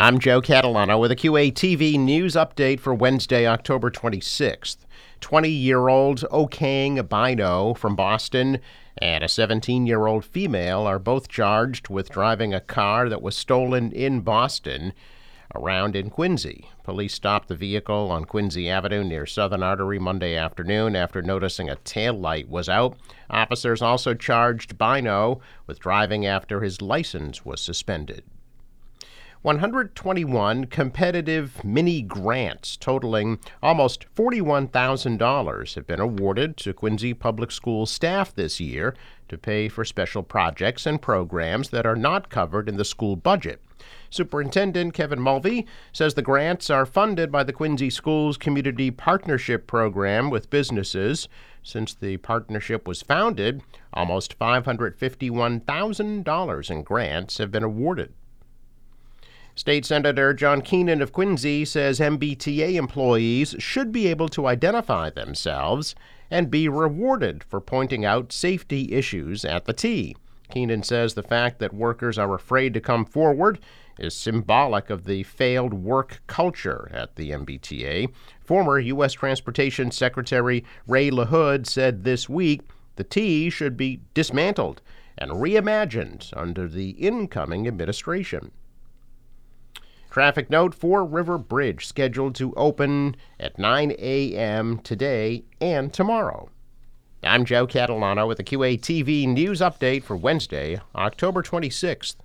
I'm Joe Catalano with a QATV news update for Wednesday, October 26th. 20 year old Okang Bino from Boston and a 17 year old female are both charged with driving a car that was stolen in Boston around in Quincy. Police stopped the vehicle on Quincy Avenue near Southern Artery Monday afternoon after noticing a tail light was out. Officers also charged Bino with driving after his license was suspended. 121 competitive mini grants totaling almost $41,000 have been awarded to Quincy Public School staff this year to pay for special projects and programs that are not covered in the school budget. Superintendent Kevin Mulvey says the grants are funded by the Quincy Schools Community Partnership Program with businesses. Since the partnership was founded, almost $551,000 in grants have been awarded. State Senator John Keenan of Quincy says MBTA employees should be able to identify themselves and be rewarded for pointing out safety issues at the T. Keenan says the fact that workers are afraid to come forward is symbolic of the failed work culture at the MBTA. Former U.S. Transportation Secretary Ray LaHood said this week the T should be dismantled and reimagined under the incoming administration. Traffic note Fore River Bridge scheduled to open at 9 a.m. today and tomorrow. I'm Joe Catalano with the QATV news update for Wednesday, October 26th.